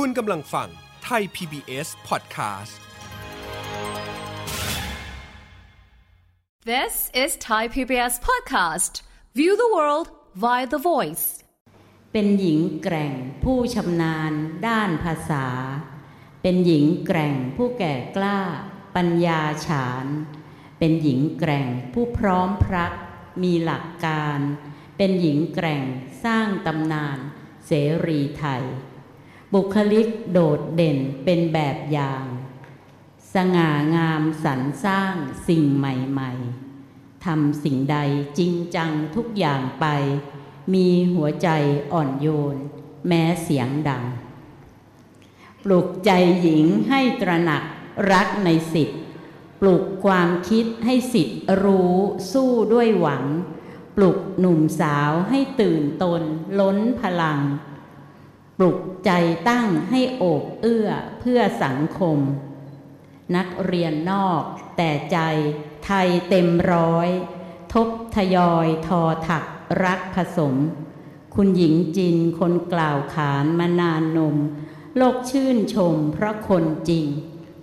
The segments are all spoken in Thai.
คุณกำลังฟังไทย PBS Podcast This is Thai PBS Podcast. View the world via the voice. เป็นหญิงแกร่งผู้ชำนาญด้านภาษา เป็นหญิงแกร่งผู้แก่กล้า ปัญญาฉาน เป็นหญิงแกร่งผู้พร้อมพรัก มีหลักการ เป็นหญิงแกร่งสร้างตำนาน เสรีไทย บุคลิกโดดเด่นเป็นแบบอย่าง สง่างามสรรสร้างสิ่งใหม่ๆทำสิ่งใดจริงจังทุกอย่างไป มีหัวใจอ่อนโยน แม้เสียงดัง ปลุกใจหญิงให้ตระหนักรักในสิทธิ์ปลุกความคิดให้สิทธิ์รู้สู้ด้วยหวัง ปลุกหนุ่มสาวให้ตื่นตนล้นพลัง ปลุกใจตั้งให้โอบเอื้อเพื่อสังคม นักเรียนนอกแต่ใจไทยเต็มร้อย ทบทยอยทอถักรักผสม คุณหญิงจินคนกล่าวขานมานานนม โลกชื่นชมเพราะคนจริง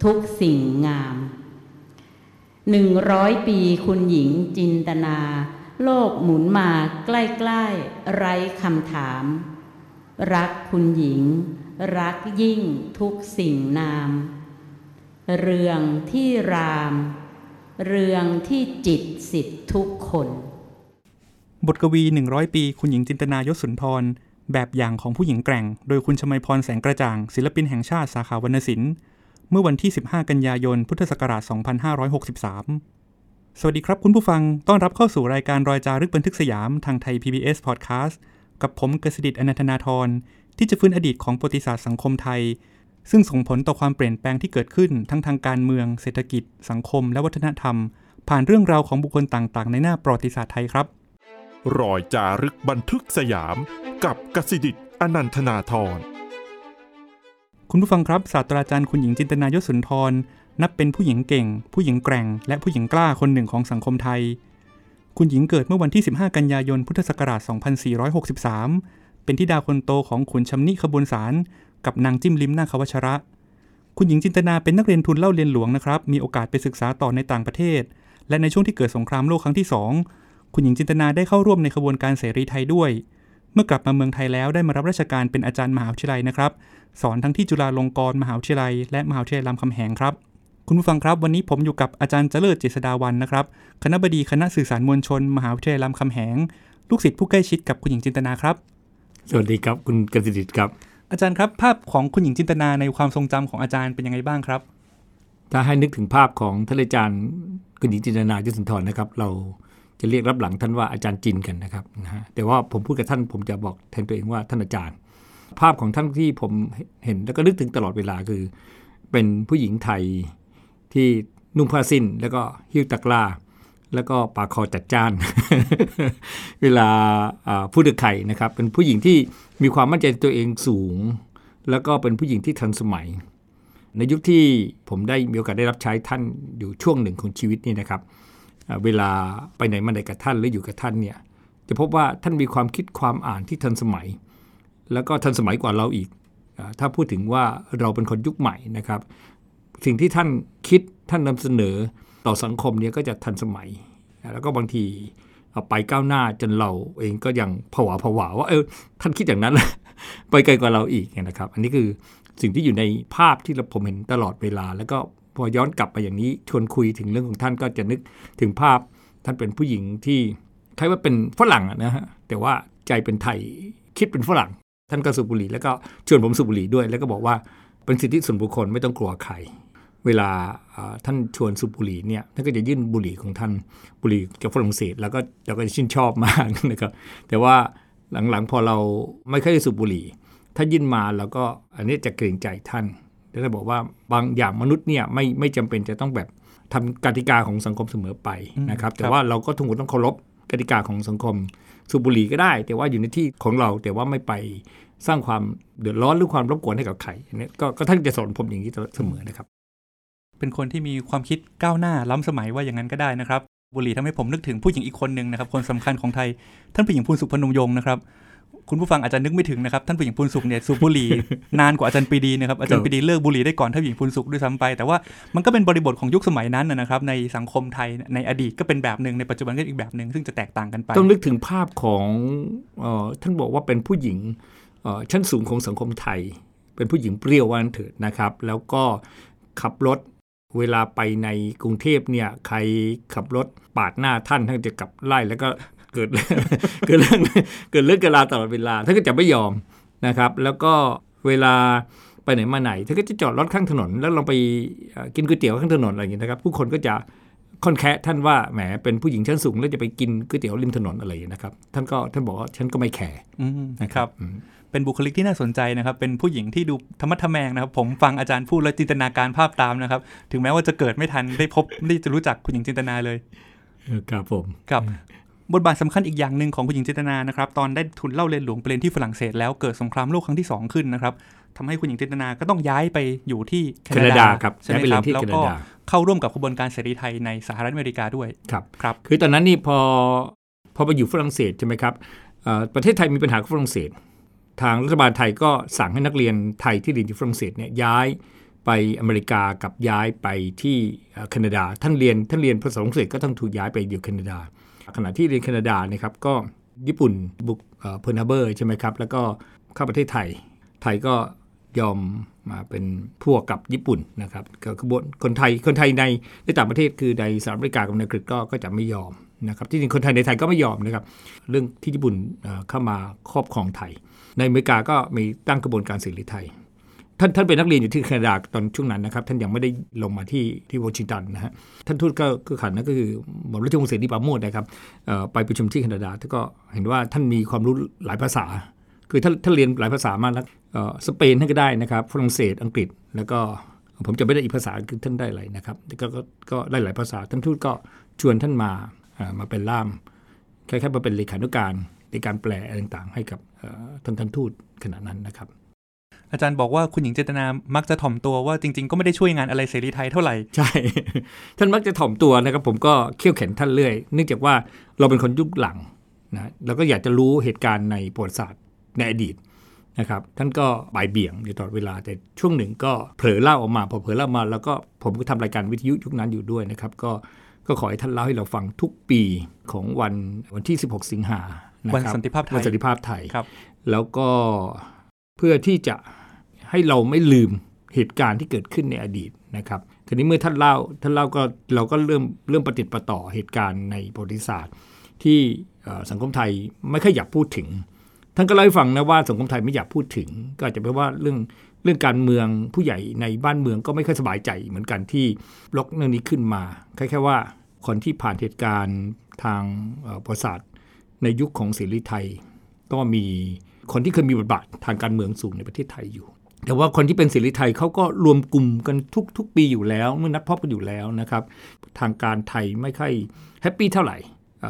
ทุกสิ่งงามหนึ่งร้อยปีคุณหญิงจินตนา โลกหมุนมาใกล้ ๆ ไร้คำถาม รักคุณหญิง รักยิ่งทุกสิ่งนาม เรืองที่ราม เรืองที่จิตสิทธิทุกคน บทกวี 100 ปี คุณหญิงจินตนายศสุนทร แบบอย่างของผู้หญิงแกร่ง โดยคุณชมัยพรแสงกระจ่าง ศิลปินแห่งชาติสาขาวรรณศิลป์ เมื่อวันที่ 15 กันยายน พุทธศักราช 2563สวัสดีครับคุณผู้ฟัง ต้อนรับเข้าสู่รายการรอยจารึกบันทึกสยามทางไทย PBS Podcast กับผมกฤษดิตอนันทนาทร ที่จะฟื้นอดีตของประวัติศาสตร์สังคมไทย ซึ่งส่งผลต่อความเปลี่ยนแปลงที่เกิดขึ้นทั้งทางการเมือง เศรษฐกิจ สังคม และวัฒนธรรม ผ่านเรื่องราวของบุคคลต่างๆ ในหน้าประวัติศาสตร์ไทยครับ รอยจารึกบันทึกสยาม กับกสิดิตอนันทนาทร คุณผู้ฟังครับศาสตราจารย์คุณหญิงจินตนายศสุนทร นับเป็นผู้หญิงเก่ง ผู้หญิงแกร่ง และผู้หญิงกล้าคนหนึ่งของสังคมไทย คุณหญิงเกิดเมื่อวันที่ 15 กันยายน พุทธศักราช 2463 เป็นธิดาคนโตของขุนชำนิขบวนสาร กับนางจิ้มลิมนาควัชระ คุณหญิงจินตนาเป็นนักเรียนทุนเล่าเรียนหลวงนะครับ มีโอกาสไปศึกษาต่อในต่างประเทศ และในช่วงที่เกิดสงครามโลกครั้งที่ 2 คุณหญิงจินตนาได้เข้าร่วมในขบวนการเสรีไทยด้วย เมื่อกลับมาเมืองไทยแล้วได้มารับราชการเป็นอาจารย์มหาวิทยาลัยนะครับ สอนทั้งที่จุฬาลงกรณ์มหาวิทยาลัย และมหาวิทยาลัยรามคำแหงครับ คุณผู้ฟังครับ วันนี้ผมอยู่กับอาจารย์เจริญเจษดาวันนะครับ คณะบดีคณะสื่อสารมวลชน มหาวิทยาลัยรามคำแหง ลูกศิษย์ผู้ใกล้ชิดกับคุณหญิงจินตนาครับ สวัสดีครับคุณกสิดิตครับ อาจารย์ครับ ภาพของคุณหญิงจินตนาในความทรงจำของอาจารย์เป็นยังไงบ้างครับ ถ้าให้นึกถึงภาพของท่านอาจารย์คุณหญิงจินตนายุสุนทรนะครับ เราจะเรียกรับหลังท่านว่าอาจารย์จินกันนะครับนะฮะแต่ว่าผมพูดกับท่านผมจะบอกแทนตัวเองว่าท่านอาจารย์ ภาพของท่านที่ผมเห็นแล้วก็นึกถึงตลอดเวลาคือ เป็นผู้หญิงไทย ที่นุ่งผ้าสิ้น แล้วก็หิ้วตะกร้าแล้วก็ปากคอจัดจ้าน เวลาพูดกับใครนะครับ เป็นผู้หญิงที่มีความมั่นใจตัวเองสูง แล้วก็เป็นผู้หญิงที่ทันสมัย ในยุคที่ผมได้มีโอกาสได้รับใช้ท่านอยู่ช่วงหนึ่งของชีวิตนี่นะครับ เวลาไปไหนมาไหนกับท่านหรืออยู่กับท่านเนี่ยจะพบว่าท่านมีความคิดความอ่านที่ทันสมัย แล้วก็ทันสมัยกว่าเราอีก ถ้าพูดถึงว่าเราเป็นคนยุคใหม่นะครับ สิ่งที่ท่านคิดท่านนำเสนอต่อสังคมเนี่ยก็จะทันสมัย แล้วก็บางทีเอาไปก้าวหน้าจนเราเองก็ยังผวาผวาว่าเออท่านคิดอย่างนั้น ไปไกลกว่าเราอีกนะครับ อันนี้คือสิ่งที่อยู่ในภาพที่เราผมเห็นตลอดเวลา แล้วก็พอย้อนกลับไปอย่างนี้ชวนคุยถึงเรื่องของท่านก็จะนึกถึงภาพท่านเป็นผู้หญิงที่คล้ายว่าเป็นฝรั่งนะฮะแต่ว่าใจเป็นไทยคิดเป็นฝรั่ง ท่านก็สูบบุหรี่แล้วก็ชวนผมสูบบุหรี่ด้วย แล้วก็บอกว่าเป็นสิทธิส่วนบุคคลไม่ต้องกลัวใคร เวลาอ่าท่านชวนสูบบุหรี่เนี่ยท่านก็จะยื่นบุหรี่ของท่านบุหรี่จากฝรั่งเศส แล้วก็เราก็จะชื่นชอบมากนะครับแต่ว่าหลังๆพอเราไม่ค่อยได้สูบบุหรี่ ถ้ายื่นมาเราก็อันนี้จะเกรงใจท่านแล้วก็บอกว่าบางอย่างมนุษย์เนี่ยไม่ไม่จำเป็นจะต้องแบบทำกติกาของสังคมเสมอไปนะครับ แต่ว่าเราก็ทุกคนต้องเคารพกติกาของสังคมสูบบุหรี่ก็ได้ แต่ว่าอยู่ในที่ของเราแต่ว่าไม่ไปสร้างความเดือดร้อนหรือความรบกวนให้กับใครอันนี้ก็ก็ท่านจะสอนผมอย่างนี้เสมอนะครับ เป็นคนที่มีความคิดก้าวหน้าล้ำสมัยว่าอย่างนั้นก็ได้นะครับบุหรี่ทำให้ผมนึกถึงผู้หญิงอีกคนหนึ่งนะครับคนสำคัญของไทยท่านผู้หญิงพูนสุพนมยงค์นะครับคุณผู้ฟังอาจจะนึกไม่ถึงนะครับท่านผู้หญิงพูนสุขเนี่ยสูบบุหรี่นานกว่าอาจารย์ปรีดีนะครับอาจารย์ปรีดีเลิกบุหรี่ได้ก่อนท่านผู้หญิงพูนสุขด้วยซ้ำไป แต่ว่ามันก็เป็นบริบทของยุคสมัยนั้นนะนะครับในสังคมไทยในอดีตก็เป็นแบบหนึ่งในปัจจุบันก็อีกแบบหนึ่งซึ่งจะแตกต่างกันไป ต้องนึกถึงภาพของเออท่านบอกว่าเป็นผู้หญิงเอ่อชั้นสูงของสังคมไทย เป็นผู้หญิงเปรี้ยววางันเถิดนะครับ แล้วก็ขับรถ เวลาไปในกรุงเทพเนี่ยใครขับรถปาดหน้าท่านท่านจะกลับไล่แล้วก็เกิดเกิดเรื่องเกิดเรื่องเกิดราวตลอดเวลาท่านก็จะไม่ยอมนะครับ แล้วก็เวลาไปไหนมาไหนท่านก็จะจอดรถข้างถนน แล้วลงไปเอ่อกินก๋วยเตี๋ยวข้างถนนอะไรอย่างเงี้ยนะครับ ผู้คนก็จะค่อนแคะท่านว่าแหมเป็นผู้หญิงชั้นสูงแล้วจะไปกินก๋วยเตี๋ยวริมถนนอะไรอย่างเงี้ยนะครับ ท่านก็ท่านบอกว่าฉันก็ไม่แคร์อืมนะครับอืม เป็นบุคลิกที่น่าสนใจนะครับ เป็นผู้หญิงที่ดูธรรมะทแมงนะครับ ผมฟังอาจารย์พูดแล้วจินตนาการภาพตามนะครับ ถึงแม้ว่าจะเกิดไม่ทันได้พบได้จะรู้จักคุณหญิงจินตนาเลยครับผมครับบทบาทสำคัญอีกอย่างหนึ่งของคุณหญิงจินตนานะครับ ตอนได้ทุนเล่าเรียนหลวงไปเรียนที่ฝรั่งเศสแล้วเกิดสงครามโลกครั้งที่สองขึ้นนะครับทำให้คุณหญิงจินตนาก็ต้องย้ายไปอยู่ที่แคแคนานาดาดาครับใช่ไหมย้ายไปคเรียรันบที่แล้วแคนาก็ดาเข้าร่วมกับขบวนการเสรีไทยในสหรัฐอเมริกาด้วยครับครับ คือตอนนั้นนี่พอพอไปอยู่ฝรั่งเศสใช่ไหมครับเอ่อประเทศไทยมีปัญหากับฝรั่งเศส ทางรัฐบาลไทยก็สั่งให้นักเรียนไทยที่เรียนที่ฝรั่งเศสเนี่ยย้ายไปอเมริกากับย้ายไปที่แคนาดา ท่านเรียนท่านเรียนภาษาฝรั่งเศสก็ต้องถูกย้ายไปอยู่แคนาดา ขณะที่เรียนแคนาดาเนี่ยครับก็ญี่ปุ่นบุกเพิร์นาเบอร์ใช่ไหมครับแล้วก็เข้าประเทศไทย ไทยก็ยอมมาเป็นพวกกับญี่ปุ่นนะครับก็ขบวนคนไทยคนไทยในในต่างประเทศคือในสหรัฐอเมริกากับในอังกฤษก็ก็จะไม่ยอมนะครับที่จริงคนไทยในไทยก็ไม่ยอมนะครับ เรื่องที่ญี่ปุ่นเข้ามาครอบครองไทย ในอเมริกาก็มีตั้งกระบวนการเสรีไทย ท่านท่านเป็นนักเรียนอยู่ที่แคนาดาตอนช่วงนั้นนะครับ ท่านยังไม่ได้ลงมาที่ที่วอชิงตันนะฮะท่านทูตก็คือขันนั่นก็คือหม่อมราชวงศ์เสรีปราโมทนะครับไปประชุมที่แคนาดาท่านก็เห็นว่าท่านมีความรู้หลายภาษา คือท่านท่านเรียนหลายภาษามากแล้วสเปนท่านก็ได้นะครับฝรั่งเศสอังกฤษแล้วก็ผมจะไม่ได้อีกภาษาคือท่านได้อะไรนะครับกก็ก็ได้หลายภาษาท่านทูตก็ชวนท่านมามาเป็นล่ามคล้ายๆมาเป็นเลขานุการในการแปลอะไรต่างๆให้กับ ท่านท่านทูตขณะนั้นนะครับ อาจารย์บอกว่าคุณหญิงจินตนามักจะถ่อมตัวว่าจริง ๆ ก็ไม่ได้ช่วยงานอะไรเสรีไทยเท่าไหร่ ใช่ ท่านมักจะถ่อมตัวนะครับ ผมก็เขี่ยวเข็นท่านเรื่อย เนื่องจากว่าเราเป็นคนยุคหลังนะเราก็อยากจะรู้เหตุการณ์ในประวัติศาสตร์ในอดีตนะครับ ท่านก็บ่ายเบี่ยงอยู่ตลอดเวลา แต่ช่วงหนึ่งก็เผลอเล่าออกมา พอเผลอเล่ามา แล้วก็ผมก็ทำรายการวิทยุยุคนั้นอยู่ด้วยนะครับ ก็ก็ขอให้ท่านเล่าให้เราฟังทุกปีของวันวันที่ 16 สิงหานะครับ วันสันติภาพไทยวันสันติภาพไทยครับ แล้วก็เพื่อที่จะให้เราไม่ลืมเหตุการณ์ที่เกิดขึ้นในอดีตนะครับทีนี้เมื่อท่านเล่าท่านเล่าก็เราก็เริ่มเริ่มปฏิดประต่อเหตุการณ์ในประวัติศาสตร์ ที่เอ่อสังคมไทยไม่ค่อยอยากพูดถึง ท่านก็เล่าให้ฟังนะว่าสังคมไทยไม่อยากพูดถึง ก็อาจจะเป็นว่าเรื่องเรื่องการเมืองผู้ใหญ่ในบ้านเมืองก็ไม่ค่อยสบายใจเหมือนกันที่บล็อกเรื่องนี้ขึ้นมาแค่แค่ว่าคนที่ผ่านเหตุการณ์ทางเอ่อประวัติศาสตร์ ในยุคของเสรีไทย ก็มีคนที่เคยมีบทบาททางการเมืองสูงในประเทศไทยอยู่ แต่ว่าคนที่เป็นเสรีไทยเขาก็รวมกลุ่มกันทุกทุกปีอยู่แล้วเมื่อนัดพบกันอยู่แล้วนะครับทางการไทยไม่ค่อยแฮปปี้เท่าไหร่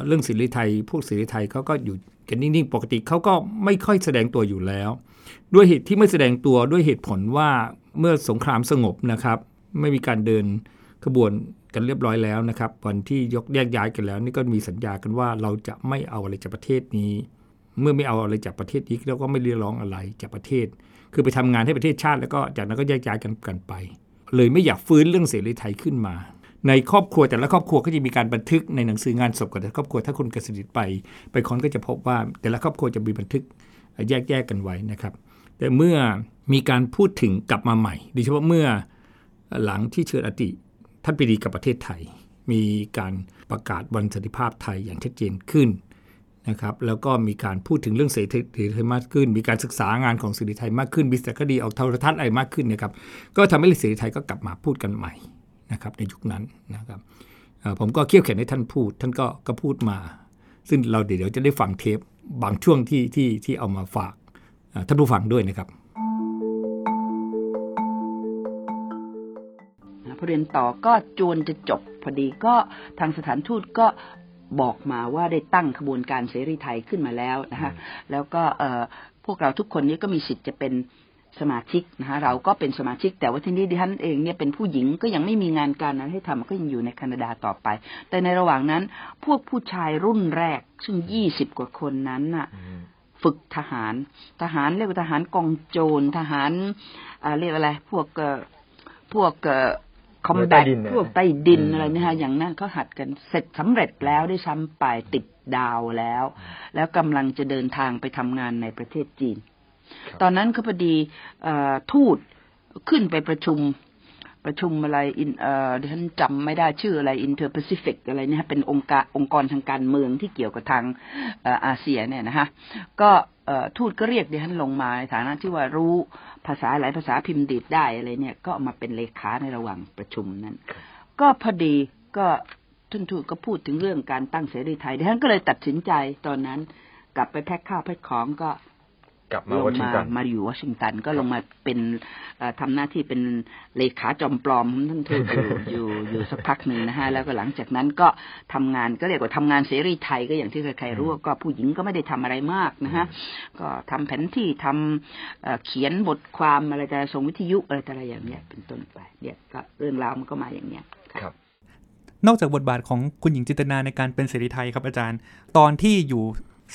เรื่องเสรีไทยพวกเสรีไทยเขาก็อยู่กันนิ่งๆปกติเขาก็ไม่ค่อยแสดงตัวอยู่แล้ว ด้วยเหตุที่ไม่แสดงตัวด้วยเหตุผลว่าเมื่อสงครามสงบนะครับ ไม่มีการเดินขบวน กันเรียบร้อยแล้วนะครับ วันที่ยกแยกย้ายกันแล้ว นี่ก็มีสัญญากันว่าเราจะไม่เอาอะไรจากประเทศนี้ เมื่อไม่เอาอะไรจากประเทศนี้เราก็ไม่เรียกร้องอะไรจากประเทศ คือไปทำงานให้ประเทศชาติแล้วก็จากนั้นก็แยกย้ายกันกันไป เลยไม่อยากฟื้นเรื่องเสรีไทยขึ้นมา ในครอบครัวแต่ละครอบครัวก็จะมีการบันทึกในหนังสืองานศพของแต่ละครอบครัวถ้าคุณกระสิทิไป ไปค้นก็จะพบว่าแต่ละครอบครัวจะมีบันทึกแยกแยกกันไว้นะครับ แต่เมื่อมีการพูดถึงกลับมาใหม่โดยเฉพาะเมื่อหลังที่เชิญอัฐิ ท่านปรีดีกับประเทศไทย มีการประกาศวันสันติภาพไทยอย่างชัดเจนขึ้นนะครับแล้วก็มีการพูดถึงเรื่องเสรีไทยมากขึ้น มีการศึกษางานของเสรีไทยมากขึ้นมีสารคดีออกโทรทัศน์อะไรมากขึ้นนะครับก็ทำให้เสรีไทยก็กลับมาพูดกันใหม่นะครับในยุคนั้นนะครับผมก็เคี่ยวเข็นให้ท่านพูด ท่านก็ก็พูดมา ซึ่งเราเดี๋ยวจะได้ฟังเทปบางช่วงที่ที่ที่เอามาฝากท่านผู้ฟังด้วยนะครับ เรียนต่อก็จวนจะจบพอดีก็ทางสถานทูตก็บอกมาว่าได้ตั้งขบวนการเสรีไทยขึ้นมาแล้วนะคะแล้วก็เอ่อพวกเราทุกคนนี้ก็มีสิทธิ์จะเป็นสมาชิกนะคะเราก็เป็นสมาชิก แต่ว่าที่นี่ดิฉันเองเนี่ยเป็นผู้หญิงก็ยังไม่มีงานการนั้นให้ทำก็ยังอยู่ในแคนาดาต่อไป แต่ในระหว่างนั้นพวกผู้ชายรุ่นแรก ซึ่งยี่สิบกว่าคนนั้นน่ะฝึกทหาร ทหารเรียกว่าทหารกองโจรทหารอ่าเรียกอะไร พวกเอ่อพวกเอ่อ คอมแบทใต้ดินน่ะพวกใต้ดินอืมอะไรเนี่ยฮะอย่างนั้นเขาหัดกันเสร็จสำเร็จแล้วได้ซ้ำไปติดดาวแล้ว แล้วกำลังจะเดินทางไปทำงานในประเทศจีน ตอนนั้นเขาพอดีเอ่อทูตขึ้นไปประชุมประชุมอะไรอินเอ่อดิฉันจำไม่ได้ชื่ออะไร Inter Pacific อะไรเนี่ยฮะเป็นองค์การองค์กรทางการเมืองที่เกี่ยวกับทางเอ่ออาเซียนเนี่ยนะฮะก็เอ่อทูตก็เรียกดิฉันลงมาในฐานะที่ว่ารู้ ภาษาหลายภาษาพิมพ์ดีดได้อะไรเนี่ย ก็มาเป็นเลขาในระหว่างประชุมนั้น ก็พอดีก็ท่านทูตก็พูดถึงเรื่องการตั้งเสรีไทยดิฉันก็เลยตัดสินใจตอนนั้น กลับไปแพ็คข้าวแพ็คของก็ กลับมาลวองชิงมาตันมาอยู่วอชิงตันก็ลงมาเป็นเอ่อทำหน้าที่เป็นเลขาจอมปลอมของท่านทูตอยู่อยู่อยู่สักพักหนึ่งนะฮะแล้วก็หลังจากนั้นก็ทำงานก็เรียกว่าทำงานเสรีไทยก็อย่างที่ใครๆรู้ก็ผู้หญิงก็ไม่ได้ทำอะไรมากนะฮะก็ทำแผนที่ทำเอ่อเขียนบทความอะไรแต่ส่งวิทยุอะไรแต่อะไรอย่างเนี้ยเป็นต้นไปเนี่ยก็เรื่องราวมันก็มาอย่างเนี้ยครับนอกจากบทบาทของคุณหญิงจินตนาในการเป็นเสรีไทยครับอาจารย์ ตอนที่อยู่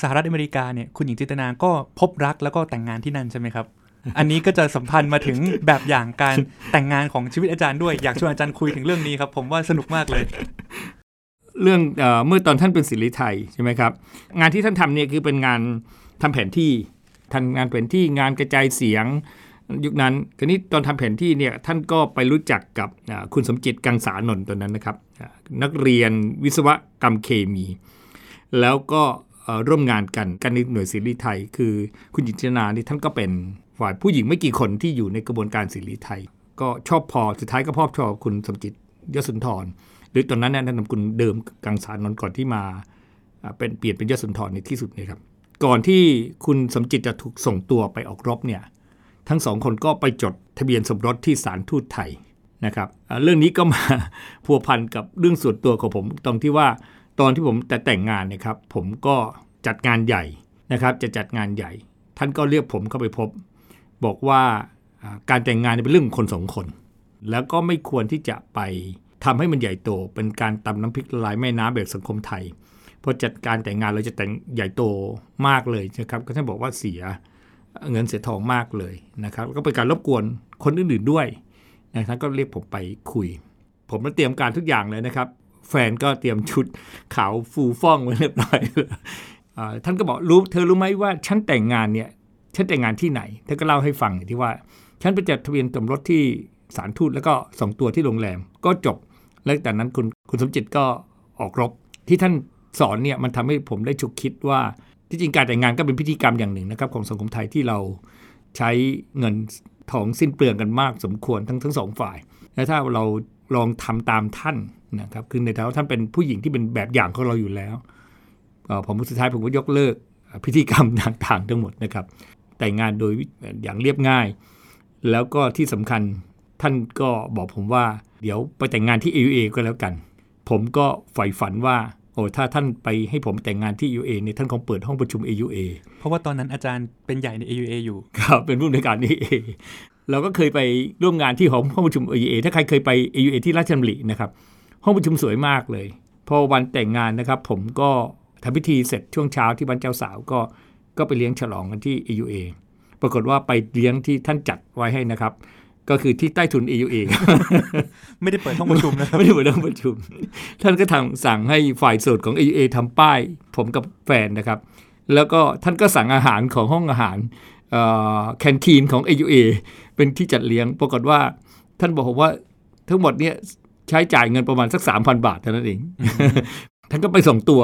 สหรัฐอเมริกาเนี่ยคุณหญิงจิตนาก็พบรักแล้วก็แต่งงานที่นั่นใช่ไหมครับ อันนี้ก็จะสัมพันธ์มาถึงแบบอย่างการแต่งงานของชีวิตอาจารย์ด้วยอยากชวนอาจารย์คุยถึงเรื่องนี้ครับ ผมว่าสนุกมากเลย เรื่องเมื่อตอนท่านเป็นศิริไทยใช่ไหมครับ งานที่ท่านทำเนี่ยคือเป็นงานทำแผนที่ทำงานแผนที่งานกระจายเสียงยุคนั้นคราวนี้ตอนทำแผนที่เนี่ยท่านก็ไปรู้จักกับคุณสมจิตกังสานนท์ตอนนั้นนะครับ นักเรียนวิศวกรรมเคมี แล้วก็ ร่วมงานกันกันในหน่วยศิริไทย คือคุณหญิงจินตนานี่ท่านก็เป็นฝ่ายผู้หญิงไม่กี่คนที่อยู่ในกระบวนการศิริไทย ก็ชอบพอสุดท้ายก็พอบชอบคุณสมจิตยศสุนทร หรือตอนนั้นเนี่ยท่านนามกุลเดิมกังสารนนท์ก่อนที่มาเป็นเปลี่ยนเป็นยศสุนทรในที่สุดเนี่ยครับ ก่อนที่คุณสมจิตจะถูกส่งตัวไปออกรบเนี่ยทั้งสองคนก็ไปจดทะเบียนสมรสที่ศาลทูตไทยนะครับเรื่องนี้ก็มาพัวพันกับเรื่องส่วนตัวของผมตรงที่ว่า ตอนที่ผมแต่แต่งงานนะครับ ผมก็จัดงานใหญ่นะครับ จะจัดงานใหญ่ ท่านก็เรียกผมเข้าไปพบ บอกว่าการแต่งงานเป็นเรื่องคนสองคน แล้วก็ไม่ควรที่จะไปทำให้มันใหญ่โต เป็นการตำน้ำพริกละลายแม่น้ำแบบสังคมไทยพราะจัดการแต่งงานเราจะแต่งใหญ่โตมากเลยนะครับก็ท่านบอกว่าเสียเงินเสียทองมากเลยนะครับ ก็เป็นการรบกวนคนอื่นๆด้วยนะท่านก็เรียกผมไปคุย ผมก็เตรียมการทุกอย่างเลยนะครับ แฟนก็เตรียมชุดขาวฟูฟ่องไว้เรียบร้อยเลยอ่าท่านก็บอกรู้เธอรู้ไหมว่าฉันแต่งงานเนี่ยฉันแต่งงานที่ไหนเธอก็เล่าให้ฟังที่ว่า ฉันไปจัดทะเบียนสมรสที่สารทูตแล้วก็ส่งตัวที่โรงแรมก็จบ แล้วจากนั้นคุณคุณสมจิตก็ออกรบที่ท่านสอนเนี่ยมันทำให้ผมได้ฉุกคิดว่าที่จริงการแต่งงานก็เป็นพิธีกรรมอย่างหนึ่งนะครับ ของสังคมไทยที่เราใช้เงินทองสิ้นเปลืองกันมากสมควรทั้งทั้งสองฝ่าย และถ้าเรา ลองทำตามท่านนะครับคือในฐานะท่านเป็นผู้หญิงที่เป็นแบบอย่างของเราอยู่แล้วเอ่อผมสุดท้ายผมก็ยกเลิกพิธีกรรมต่างๆ ทั้งหมดนะครับ แต่งงานโดยอย่างเรียบง่าย แล้วก็ที่สำคัญท่านก็บอกผมว่า เดี๋ยวไปแต่งงานที่ AUA ก็แล้วกัน ผมก็ใฝ่ฝันว่าโอ้ถ้าท่านไปให้ผมแต่งงานที่ AUA เนี่ยท่านคงเปิดห้องประชุม AUA เพราะว่าตอนนั้นอาจารย์เป็นใหญ่ใน AUA อยู่ ครับ เป็นผู้ในวยการ AUA เราก็เคยไปร่วมงานที่ห้องห้องประชุม AUA ถ้าใครเคยไป AUA ที่ราชดำรินะครับ ห้องประชุมสวยมากเลย พอวันแต่งงานนะครับ ผมก็ทำพิธีเสร็จช่วงเช้าที่บ้านเจ้าสาวก็ก็ไปเลี้ยงฉลองกันที่ AUA ปรากฏว่าไปเลี้ยงที่ท่านจัดไว้ให้นะครับ ก็คือที่ใต้ถุน AUA ไม่ได้เปิดห้องประชุมนะครับไม่ได้เปิดห้องประชุม ท่านก็ทางสั่งให้ฝ่ายโสดของ AUA ทำป้าย ผมกับแฟนนะครับ แล้วก็ท่านก็สั่งอาหารของห้องอาหารแคนทีนของ AUA เป็นที่จัดเลี้ยง ปรากฏว่า ท่านบอกผมว่าทั้งหมดเนี่ยใช้จ่ายเงินประมาณสัก3,000บาทเท่านั้นเอง ท่านก็ไปส่งตัว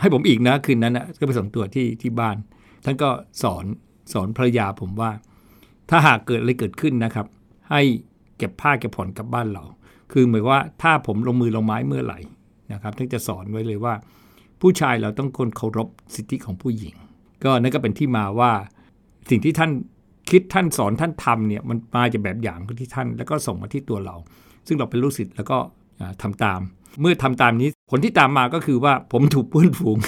ให้ผมอีกนะคืนนั้นนะก็ไปส่งตัวที่ที่บ้าน ท่านก็สอนสอนภรรยาผมว่า ถ้าหากเกิดอะไรเกิดขึ้นนะครับ ให้เก็บผ้าเก็บผ่อนกลับบ้านเรา คือหมายว่าถ้าผมลงมือลงไม้เมื่อไหร่นะครับท่านจะสอนไว้เลยว่า ผู้ชายเราต้องคนเคารพสิทธิของผู้หญิง ก็นั่นก็เป็นที่มาว่าสิ่งที่ท่าน คิดท่านสอนท่านทำเนี่ยมันมาจากแบบอย่างที่ท่าน แล้วก็ส่งมาที่ตัวเรา ซึ่งเราเป็นลูกศิษย์แล้วก็อ่าทำตาม เมื่อทำตามนี้ผลที่ตามมาก็คือว่าผมถูกเพื่อนฝูง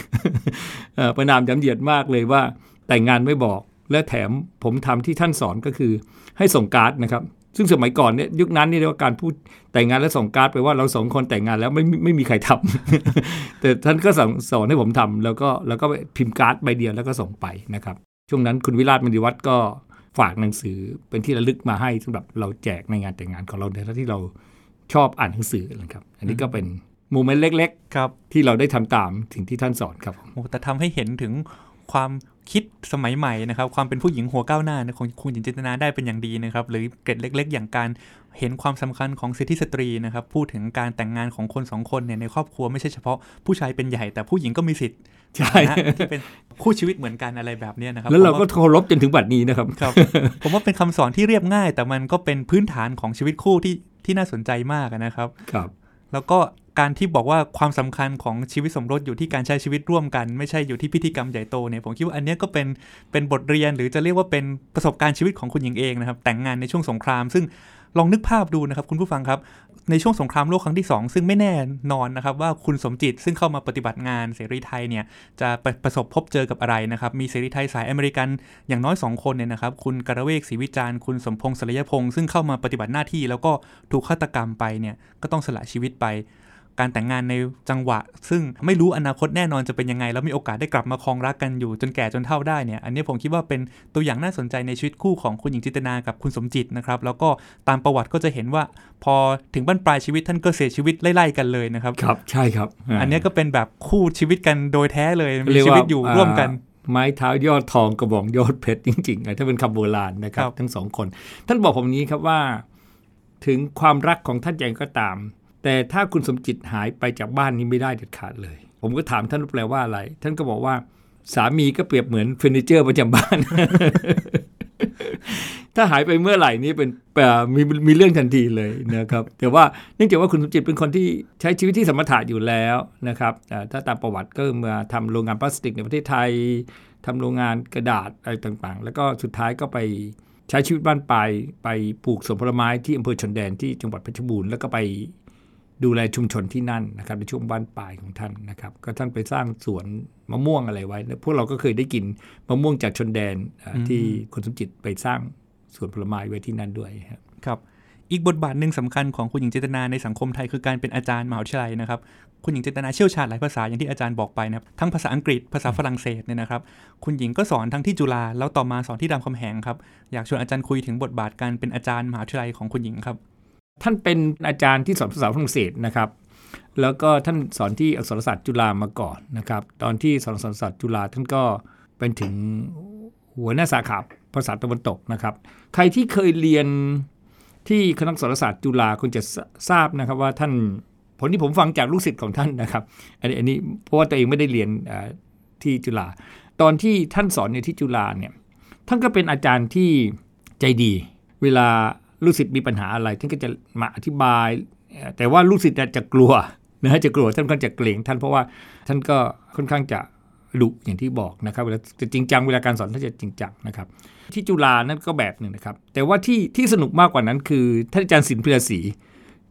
ประนามย้ำเหยียดมากเลยว่าแต่งงานไม่บอกและแถมผมทำที่ท่านสอนก็คือให้ส่งการ์ดนะครับ ซึ่งสมัยก่อนเนี่ยยุคนั้นนี่เรียกว่าการพูดแต่งงานแล้วส่งการ์ดไปว่าเราสองคนแต่งงานแล้วไม่ไม่มีใครทำแต่ท่านก็สอนสอนให้ผมทำแล้วก็แล้วก็พิมพ์การ์ดใบเดียวแล้วก็ส่งไปนะครับ ช่วงนั้นคุณวิราชมณีวัฒน์ก็ ฝากหนังสือเป็นที่ระลึกมาให้สำหรับเราแจกในงานแต่งงานของเราในฐานะที่เราชอบอ่านหนังสือนะครับ อันนี้ก็เป็น moment เล็กๆครับที่เราได้ทำตามสิ่งที่ท่านสอนครับผมโอ้แต่ทำให้เห็นถึงความ คิดสมัยใหม่นะครับ ความเป็นผู้หญิงหัวก้าวหน้านะของคุณหญิงจินตนาได้เป็นอย่างดีนะครับ หรือเกร็ดเล็ก ๆ อย่างการเห็นความสำคัญของสิทธิสตรีนะครับ พูดถึงการแต่งงานของคนสองคนเนี่ยในครอบครัวไม่ใช่เฉพาะผู้ชายเป็นใหญ่แต่ผู้หญิงก็มีสิทธิ์ใช่นะที่เป็นคู่ชีวิตเหมือนกันอะไรแบบเนี้ยนะครับ แล้วเราผมก็ว่าเคารพจนถึงบัดนี้นะครับครับ ผมว่าเป็นคำสอนที่เรียบง่าย แต่มันก็เป็นพื้นฐานของชีวิตคู่ที่ที่น่าสนใจมากนะครับครับ แล้วก็การที่บอกว่าความสำคัญของชีวิตสมรสอยู่ที่การใช้ชีวิตร่วมกัน ไม่ใช่อยู่ที่พิธีกรรมใหญ่โตเนี่ยผมคิดว่าอันเนี้ยก็เป็นเป็นบทเรียนหรือจะเรียกว่าเป็นประสบการณ์ชีวิตของคุณหญิงเองนะครับ แต่งงานในช่วงสงคราม ซึ่ง ลองนึกภาพดูนะครับคุณผู้ฟังครับ ในช่วงสงครามโลกครั้งที่ 2 ซึ่งไม่แน่นอนนะครับว่าคุณสมจิตซึ่งเข้ามาปฏิบัติงานเสรีไทยเนี่ยจะปประสบพบเจอกับอะไรนะครับ มีเสรีไทยสายอเมริกันอย่างน้อย 2 คนเนี่ยนะครับคุณกระเวกศรีวิจารณ์คุณสมพงศ์สรยพงศ์ซึ่งเข้ามาปฏิบัติหน้าที่ แล้วก็ถูกฆาตกรรมไปเนี่ยก็ต้องสละชีวิตไป การแต่งงานในจังหวะ ซึ่งไม่รู้อนาคตแน่นอนจะเป็นยังไง แล้วมีโอกาสได้กลับมาครองรักกันอยู่จนแก่จนเฒ่าได้เนี่ยอันนี้ผมคิดว่าเป็นตัวอย่างน่าสนใจในชีวิตคู่ของคุณหญิงจินตนากับคุณสมจิตนะครับแล้วก็ตามประวัติก็จะเห็นว่า พอถึงบั้นปลายชีวิตท่านก็เสียชีวิตไล่ๆกันเลยนะครับครับใช่ครับ อันนี้ก็เป็นแบบคู่ชีวิตกันโดยแท้เลยมีเรีกชีวิตอยู่ร่วมกันอ่าไม้เท้ายอดทองกระบองยอดเพชรจริงๆอะถ้าเป็นคำโบราณนะครับครับ ทั้งสองคน ท่านบอกผมนี้ครับว่า ถึงความรักของท่านยังก็ตาม แต่ถ้าคุณสมจิตหายไปจากบ้านนี้ไม่ได้เด็ดขาดเลย ผมก็ถามท่านแปลว่าอะไร ท่านก็บอกว่า สามีก็เปรียบเหมือนเฟอร์นิเจอร์ประจำบ้าน ถ้าหายไปเมื่อไหร่นี่เป็นมีมีเรื่องทันทีเลยนะครับ แต่ว่าเนื่องจากว่าคุณสมจิตเป็นคนที่ใช้ชีวิตที่สมถะอยู่แล้วนะครับถ้าตามประวัติก็มาทำโรงงานพลาสติกในประเทศไทยทำโรงงานกระดาษอะไรต่างๆ แล้วก็สุดท้ายก็ไปใช้ชีวิตบ้านปลายไปปลูกสวนผลไม้ที่อำเภอชนแดนที่จังหวัดเพชรบูรณ์แล้วก็ไป ดูแลชุมชนที่นั่นนะครับในช่วงบ้านปลายของท่านนะครับก็ท่านไปสร้างสวนมะม่วงอะไรไว้นะพวกเราก็เคยได้กินมะม่วงจากชนแดนอ่าที่คุณสมจิตไปสร้างสวนผลไม้ไว้ที่นั่นด้วยครับครับอีกบทบาทหนึ่งสำคัญของคุณหญิงเจตนาในสังคมไทยคือการเป็นอาจารย์มหาวิทยาลัยนะครับ คุณหญิงเจตนาเชี่ยวชาญหลายภาษาอย่างที่อาจารย์บอกไปนะครับทั้งภาษาอังกฤษภาษาฝรั่งเศสเนี่ยนะครับ คุณหญิงก็สอนทั้งที่จุฬาแล้วต่อมาสอนที่รามคำแหงครับอยากชวนอาจารย์คุยถึงบทบาทการเป็นอาจารย์มหาวิทยาลัยของคุณหญิงครับ ท่านเป็นอาจารย์ที่สอนภาษาฝรั่งเศสนะครับ แล้วก็ท่านสอนที่อักษรศาสตร์จุฬามาก่อนนะครับ ตอนที่สอนอักษรศาสตร์จุฬาท่านก็เป็นถึงหัวหน้าสาขาภาษาตะวันตกนะครับ ใครที่เคยเรียนที่คณะอักษรศาสตร์จุฬาคงจะทราบนะครับว่าท่านผลที่ผมฟังจากลูกศิษย์ของท่านนะครับอันนี้อันนี้เพราะว่าตัวเองไม่ได้เรียนที่จุฬาตอนที่ท่านสอนในที่จุฬาเนี่ยท่านก็เป็นอาจารย์ที่ใจดี เวลา ลูกศิษย์มีปัญหาอะไร ท่านก็จะมาอธิบาย แต่ว่าลูกศิษย์จะกลัวนะฮะจะกลัวท่านค่อนข้างจะเกรงท่านเพราะว่าท่านก็ค่อนข้างจะดุอย่างที่บอกนะครับเวลาจะจริงจังเวลาการสอนท่านจะจริงจังนะครับ ที่จุฬานั่นก็แบบหนึ่งนะครับ แต่ว่าที่ที่สนุกมากกว่านั้นคือท่านอาจารย์ศิลป์พิรศรี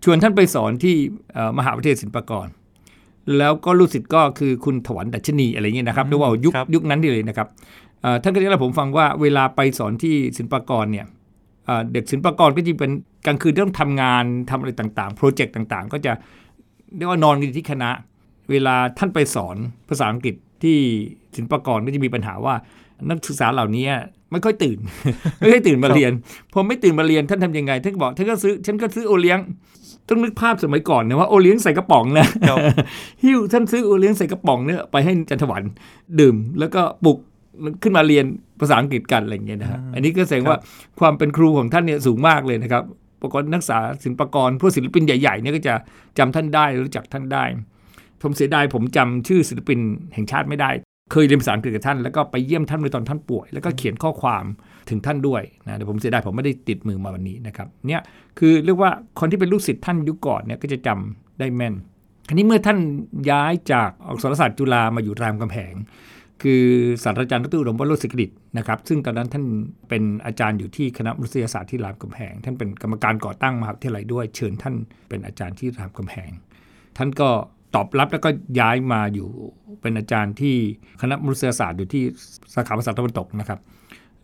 ชวนท่านไปสอนที่เอ่อมหาวิทยาลัยศิลปากร แล้วก็ลูกศิษย์ก็คือคุณถวันดัชนีอะไรเงี้ยนะครับเรียกว่ายุคครับยุคนั้นนี่เลยนะครับเอ่อท่านก็ได้เล่าให้ผมฟังว่าเวลาไปสอนที่ศิลปากรเนี่ย เด็กศิลปากรก็จะเป็นกลางคืนต้องทำงานทำอะไรต่างๆ โปรเจกต์ต่างๆ ก็จะเรียกว่านอนกันอยู่ที่คณะ เวลาท่านไปสอนภาษาอังกฤษที่ศิลปากรก็จะมีปัญหาว่านักศึกษาเหล่านี้ไม่ค่อยตื่น ไม่ค่อยตื่นมาเรียนพอไม่ตื่นมาเรียนท่านทำยังไงท่านบอกท่านก็ซื้อฉันก็ซื้อโอเลี้ยง ต้องนึกภาพสมัยก่อนนะว่าโอเลี้ยงใส่กระป๋องนะครับหิ้วท่านซื้อโอเลี้ยงใส่กระป๋องเนี่ยไปให้จันทวันดื่ม แล้วก็ปลุก ขึ้นมาเรียนภาษาอังกฤษกันอะไรอย่างเงี้ยนะฮะอันนี้ก็แสดงว่าความเป็นครูของท่านเนี่ยสูงมากเลยนะครับปรากฏนักศึกษาศิลปากรพวกศิลปินใหญ่ๆเนี่ยก็จะจำท่านได้รู้จักท่านได้ ผมเสียดายผมจำชื่อศิลปินแห่งชาติไม่ได้ เคยเรียนภาษาอังกฤษกับท่านแล้วก็ไปเยี่ยมท่านในตอนท่านป่วย แล้วก็เขียนข้อความถึงท่านด้วยนะแต่ผมเสียดายผมไม่ได้ติดมือมาวันนี้นะครับเนี่ยคือเรียกว่าคนที่เป็นลูกศิษย์ท่านยุคก่อนเนี่ยก็จะจำได้แม่นทีนี้เมื่อท่านย้ายจากอักษรศาสตร์จุฬามาอยู่รามคำแหง คือศาสตราจารย์ดรอุดมวโรจน์ศิกฤตนะครับซึ่งตอนนั้นท่านเป็นอาจารย์อยู่ที่คณะมนุษยศาสตร์ที่รามคำแหงท่านเป็นกรรมการก่อตั้งมหาวิทยาลัยด้วย เชิญท่านเป็นอาจารย์ที่รามคำแหงท่านก็ตอบรับแล้วก็ย้ายมาอยู่เป็นอาจารย์ที่คณะมนุษยศาสตร์อยู่ที่สาขาภาษาตะวันตกนะครับ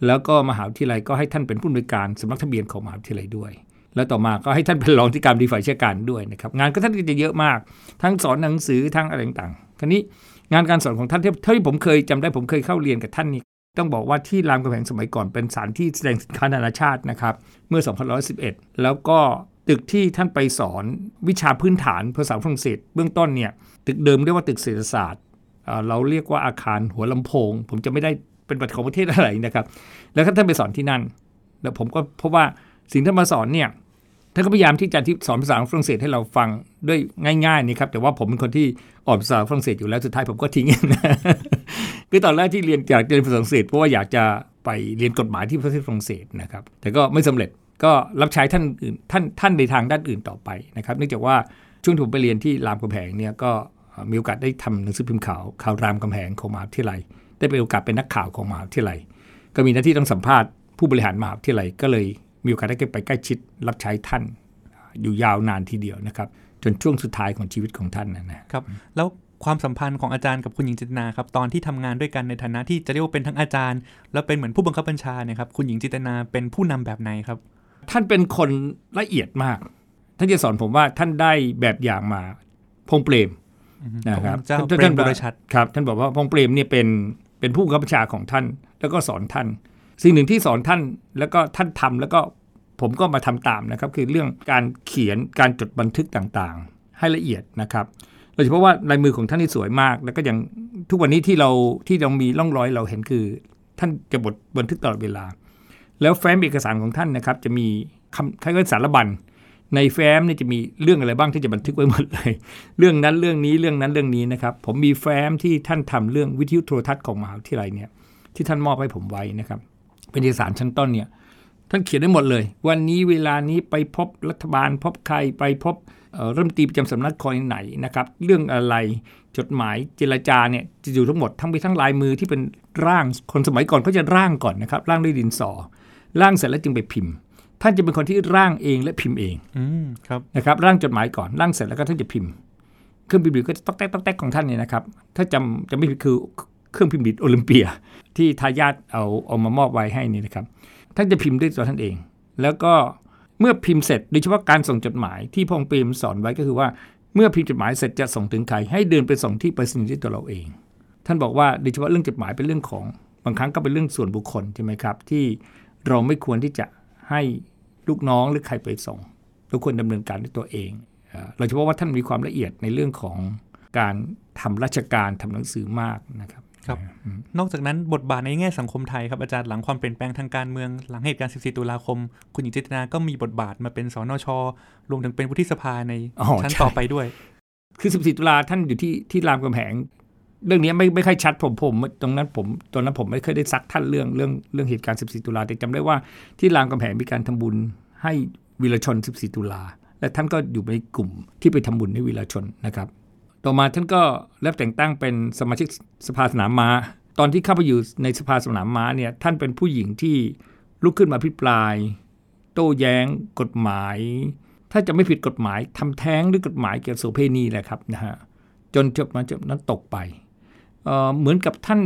แล้วก็มหาวิทยาลัยก็ให้ท่านเป็นผู้อำนวยการสำนักทะเบียนของมหาวิทยาลัยด้วย แล้วต่อมาก็ให้ท่านเป็นรองที่การดีฝ่ายราชการด้วยนะครับงานก็ท่านก็จะเยอะมาก ทั้งสอนหนังสือทั้งอะไรต่างๆคราวนี้ งานการสอนของท่านที่เท่าที่ผมเคยจำได้ผมเคยเข้าเรียนกับท่านนี่ต้องบอกว่าที่รามคำแหงสมัยก่อนเป็นสถานที่แสดงสินค้านานาชาตินะครับ เมื่อ2511 แล้วก็ตึกที่ท่านไปสอนวิชาพื้นฐานภาษาฝรั่งเศสเบื้องต้นเนี่ยตึกเดิมเรียกว่าตึกเศรษฐศาสตร์ เราเรียกว่าอาคารหัวลำโพง ผมจะไม่ได้เป็นบัตรของประเทศอะไรนะครับ แล้วท่านไปสอนที่นั่น แล้วผมก็พบว่าสิ่งที่มาสอนเนี่ย ท่านก็พยายามที่จะที่สอนภาษาฝรั่งเศสให้เราฟังด้วยง่ายๆนี่ครับแต่ว่าผมเป็นคนที่อ่อนภาษาฝรั่งเศสอยู่แล้วสุดท้ายผมก็ทิ้งคือตอนแรกที่เรียนอยากเรียนภาษาฝรั่งเศสเพราะว่าอยากจะไปเรียนกฎหมายที่ประเทศฝรั่งเศสนะครับ แต่ก็ไม่สำเร็จก็รับใช้ท่านอื่นท่านท่านในทางด้านอื่นต่อไปนะครับ เนื่องจากว่าช่วงที่ผมไปเรียนที่รามคำแหงเนี่ยก็มีโอกาสได้ทำหนังสือพิมพ์ข่าวข่าวรามคำแหงของมหาวิทยาลัย ได้เป็นโอกาสเป็นนักข่าวของมหาวิทยาลัย ก็มีหน้าที่ต้องสัมภาษณ์ผู้บริหารมหาวิทยาลัยก็เลย มีโอกาสได้ไปใกล้ชิดรับใช้ท่าน อยู่ยาวนานทีเดียวนะครับ จนช่วงสุดท้ายของชีวิตของท่านนะนะครับ แล้วความสัมพันธ์ของอาจารย์กับคุณหญิงจินตนาครับตอนที่ทำงานด้วยกันในฐานะที่จะเรียกว่าเป็นทั้งอาจารย์ แล้วเป็นเหมือนผู้บังคับบัญชาเนี่ยครับคุณหญิงจินตนาเป็นผู้นำแบบไหนครับ ท่านเป็นคนละเอียดมาก ท่านจะสอนผมว่าท่านได้แบบอย่างมาพงษ์เปรมนะครับเจ้าท่นเปรมท่นบุรชัดครับ ท่านบอกว่าพงษ์เปรมเนี่ยเป็นเป็นผู้บังคับบัญชาของท่าน แล้วก็สอนท่าน สิ่งหนึ่งที่สอนท่านแล้วก็ท่านทำแล้วก็ผมก็มาทำตามนะครับ คือเรื่องการเขียนการจดบันทึกต่างๆ ให้ละเอียดนะครับโดยเฉพาะว่าลายมือของท่านนี่สวยมาก แล้วก็ยังทุกวันนี้ที่เราที่เรามีร่องรอยเราเห็นคือ ท่านจะบทบันทึกตลอดเวลา แล้วแฟ้มเอกสารของท่านนะครับ จะมีคำคล้ายๆสารบัญในแฟ้มนี่จะมีเรื่องอะไรบ้างที่จะบันทึกไว้หมดเลย เรื่องนั้นเรื่องนี้เรื่องนั้นเรื่องนี้นะครับ ผมมีแฟ้มที่ท่านทำเรื่องวิทยุโทรทัศน์ของมหาวิทยาลัยเนี่ยที่ท่านมอบให้ผมไว้นะครับ เป็นเอกสารชั้นต้นเนี่ยท่านเขียนได้หมดเลย วันนี้เวลานี้ไปพบรัฐบาล พบใครไปพบเอ่อรัฐมนตรีประจำสำนักคอยไหนนะครับ เรื่องอะไรจดหมายเจรจาเนี่ยจะอยู่ทั้งหมดทั้งไปทั้งลายมือที่เป็นร่างคนสมัยก่อนเขาจะร่างก่อนนะครับ ร่างด้วยดินสอ ร่างเสร็จแล้วจึงไปพิมพ์ ท่านจะเป็นคนที่ร่างเองและพิมพ์เองอืมครับนะครับร่างจดหมายก่อนร่างเสร็จแล้วก็ท่านจะพิมพ์ เครื่องพิมพ์ดีดก็จะต๊อกแต๊กต๊อกแต๊กของท่านเนี่ยนะครับ ถ้าจำจำไม่ผิดคือ เครื่องพิมพ์ดีดโอลิมเปีย ที่ทายาทเอาเอามามอบไว้ให้นี่นะครับ ท่านจะพิมพ์ด้วยตัวท่านเอง แล้วก็เมื่อพิมพ์เสร็จโดยเฉพาะการส่งจดหมายที่พงเปรมสอนไว้ก็คือว่า เมื่อพิมพ์จดหมายเสร็จจะส่งถึงใครให้เดินไปส่งที่ไปรษณีย์ด้วยตัวเราเอง ท่านบอกว่าโดยเฉพาะเรื่องจดหมายเป็นเรื่องของบางครั้งก็เป็นเรื่องส่วนบุคคลใช่ไหมครับ ที่เราไม่ควรที่จะให้ลูกน้องหรือใครไปส่งเราควรดำเนินการด้วยตัวเองเอ่อโดยเฉพาะว่าท่านมีความละเอียดในเรื่องของการทำราชการทำหนังสือมากนะครับ ครับ นอกจากนั้นบทบาทในแง่สังคมไทยครับอาจารย์หลังความเปลี่ยนแปลงทางการเมืองหลังเหตุการณ์ 14 ตุลาคม คุณหญิงจิตนาก็มีบทบาทมาเป็นสนชรวมถึงเป็นวุฒิสภาในอ๋อชั้นใช่ต่อไปด้วย คือ 14 ตุลาท่านอยู่ที่ที่รามคำแหงเรื่องนี้ไม่ไม่ค่อยชัดผมผม ตรงนั้นผมตอนนั้นผมไม่เคยได้ซักท่านเรื่องเรื่องเรื่องเหตุการณ์ 14 ตุลาแต่จำได้ว่าที่รามคำแหงมีการทำบุญให้วีรชน 14 ตุลาและท่านก็อยู่ในกลุ่มที่ไปทำบุญให้วีรชนนะครับ ต่อมาท่านก็รับแต่งตั้งเป็นสมาชิกสภาสนามม้า ตอนที่เข้าไปอยู่ในสภาสนามม้าเนี่ยท่านเป็นผู้หญิงที่ลุกขึ้นมาพิปราย โต้แย้ง กฎหมาย ถ้าจะไม่ผิดกฎหมายทำแท้งหรือกฎหมายเกี่ยวกับโสเพณีแหละครับนะฮะจนจบมาจบนั้นตกไปเเหมือนกับท่าน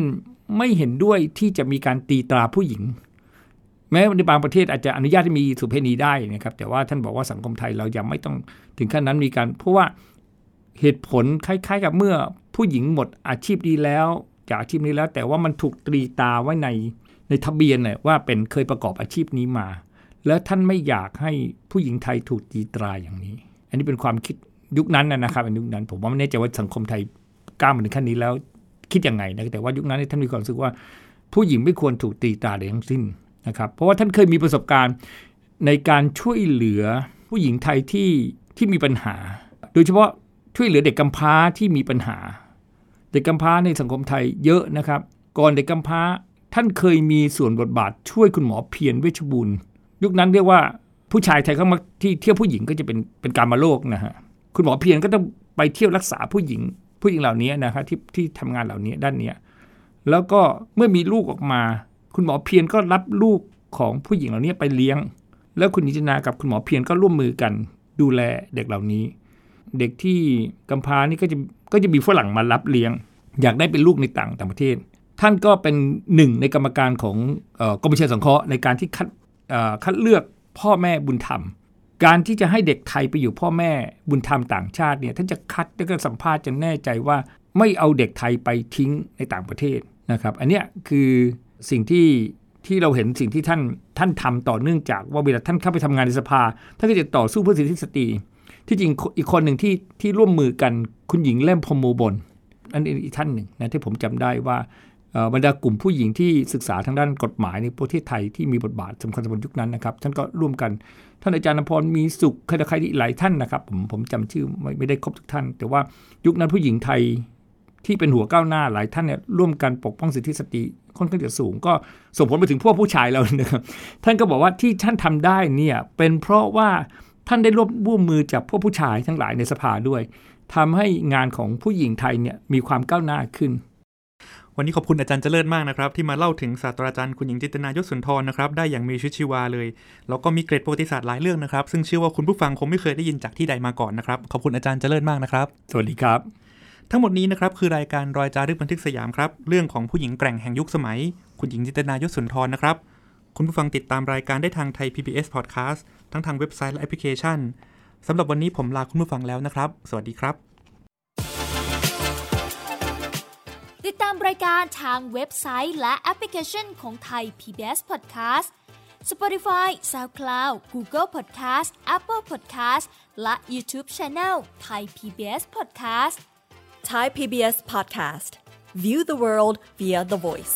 ไม่เห็นด้วยที่จะมีการตีตราผู้หญิง แม้ในบางประเทศอาจจะอนุญาตให้มีโสุเพณีได้นะครับ แต่ว่าท่านบอกว่าสังคมไทยเรายังไม่ต้องถึงขั้นนั้นมีการเพราะว่า เหตุผลคล้าย ๆ กับเมื่อผู้หญิงหมดอาชีพนี้แล้ว จากอาชีพนี้แล้ว แต่ว่ามันถูกตรีตาไว้ในในทะเบียนเนี่ยว่าเป็นเคยประกอบอาชีพนี้มา แล้วท่านไม่อยากให้ผู้หญิงไทยถูกตีตราอย่างนี้ อันนี้เป็นความคิดยุคนั้นนะครับในยุคนั้น ผมว่าไม่แน่ใจว่าสังคมไทยก้าวมาถึงขั้นนี้แล้วคิดยังไงนะแต่ว่ายุคนั้นท่านมีความรู้สึกว่า ผู้หญิงไม่ควรถูกตีตราใดทั้งสิ้นนะครับ เพราะว่าท่านเคยมีประสบการณ์ในการช่วยเหลือผู้หญิงไทยที่ที่มีปัญหา โดยเฉพาะ ช่วยเหลือเด็กกำพร้าที่มีปัญหา เด็กกำพร้าในสังคมไทยเยอะนะครับ ก่อนเด็กกำพร้าท่านเคยมีส่วนบทบาทช่วยคุณหมอเพียรเวชบุญยุคนั้นเรียกว่าผู้ชายไทยเขามาที่เที่ยวผู้หญิงก็จะเป็นเป็นการมาโลกนะฮะคุณหมอเพียรก็ต้องไปเที่ยวรักษาผู้หญิง ผู้หญิงเหล่านี้นะครับที่ที่ทำงานเหล่านี้ด้านเนี้ยแล้วก็เมื่อมีลูกออกมา คุณหมอเพียรก็รับลูกของผู้หญิงเหล่านี้ไปเลี้ยง แล้วคุณนิจนากับคุณหมอเพียรก็ร่วมมือกันดูแลเด็กเหล่านี้ เด็กที่กำพร้านี่ก็จะก็จะมีฝรั่งมารับเลี้ยง อยากได้เป็นลูกในต่างต่างประเทศ ท่านก็เป็นหนึ่งในกรรมการของเออกรมประชาสังเคราะห์ในการที่คัดเอ่อคัดเลือกพ่อแม่บุญธรรม การที่จะให้เด็กไทยไปอยู่พ่อแม่บุญธรรมต่างชาติเนี่ยท่านจะคัดแล้วก็สัมภาษณ์จนแน่ใจว่าไม่เอาเด็กไทยไปทิ้งในต่างประเทศนะครับอันเนี้ยคือสิ่งที่ที่เราเห็นสิ่งที่ท่านท่านทำต่อเนื่องจากว่าเวลาท่านเข้าไปทำงานในสภาท่านก็จะต่อสู้เพื่อสิทธิสตรี ที่จริงอีกคนหนึ่งที่ที่ร่วมมือกันคุณหญิงเล่มพมโมบนอันนี้อีกท่านหนึ่งนะที่ผมจำได้ว่าบรรดากลุ่มผู้หญิงที่ศึกษาทางด้านกฎหมายในประเทศไทยที่มีบทบาทสำคัญสำคัญยุคนั้นนะครับ ท่านก็ร่วมกัน ท่านอาจารย์นพรมีสุขใครใครหลายท่านนะครับ ผมผมจำชื่อไม่ไม่ได้ครบทุกท่าน แต่ว่ายุคนั้นผู้หญิงไทยที่เป็นหัวก้าวหน้าหลายท่านเนี่ยร่วมกันปกป้องสิทธิสตรีค่อนข้างจะสูง ก็ส่งผลไปถึงพวกผู้ชายเรานะครับท่านก็บอกว่าที่ท่านทำได้เนี่ยเป็นเพราะว่า ท่านได้ร่วมร่วมมือจากพวกผู้ชายทั้งหลายในสภาด้วยทำให้งานของผู้หญิงไทยเนี่ยมีความก้าวหน้าขึ้น วันนี้ขอบคุณอาจารย์เจริญมากนะครับ ที่มาเล่าถึงศาสตราจารย์คุณหญิงจิตนายศสุนทรนะครับได้อย่างมีชีวิตชีวาเลยแล้วก็มีเกรดประวัติศาสตร์หลายเรื่องนะครับ ซึ่งเชื่อว่าคุณผู้ฟังคงไม่เคยได้ยินจากที่ใดมาก่อนนะครับขอบคุณอาจารย์เจริญมากนะครับ สวัสดีครับ ทั้งหมดนี้นะครับคือรายการรอยจารึกบันทึกสยามครับเรื่องของผู้หญิงแกร่งแห่งยุคสมัย คุณหญิงจิตนายศสุนทรนะครับคุณผู้ฟังติดตามรายการได้ทางไทย PBS Podcast ทั้งทางเว็บไซต์และแอปพลิเคชันสำหรับวันนี้ผมลาคุณผู้ฟังแล้วนะครับ สวัสดีครับ ติดตามรายการทางเว็บไซต์และแอปพลิเคชันของไทย PBS Podcast Spotify SoundCloud Google Podcast Apple Podcast และ YouTube Channel Thai PBS Podcast Thai PBS Podcast View the world via the voice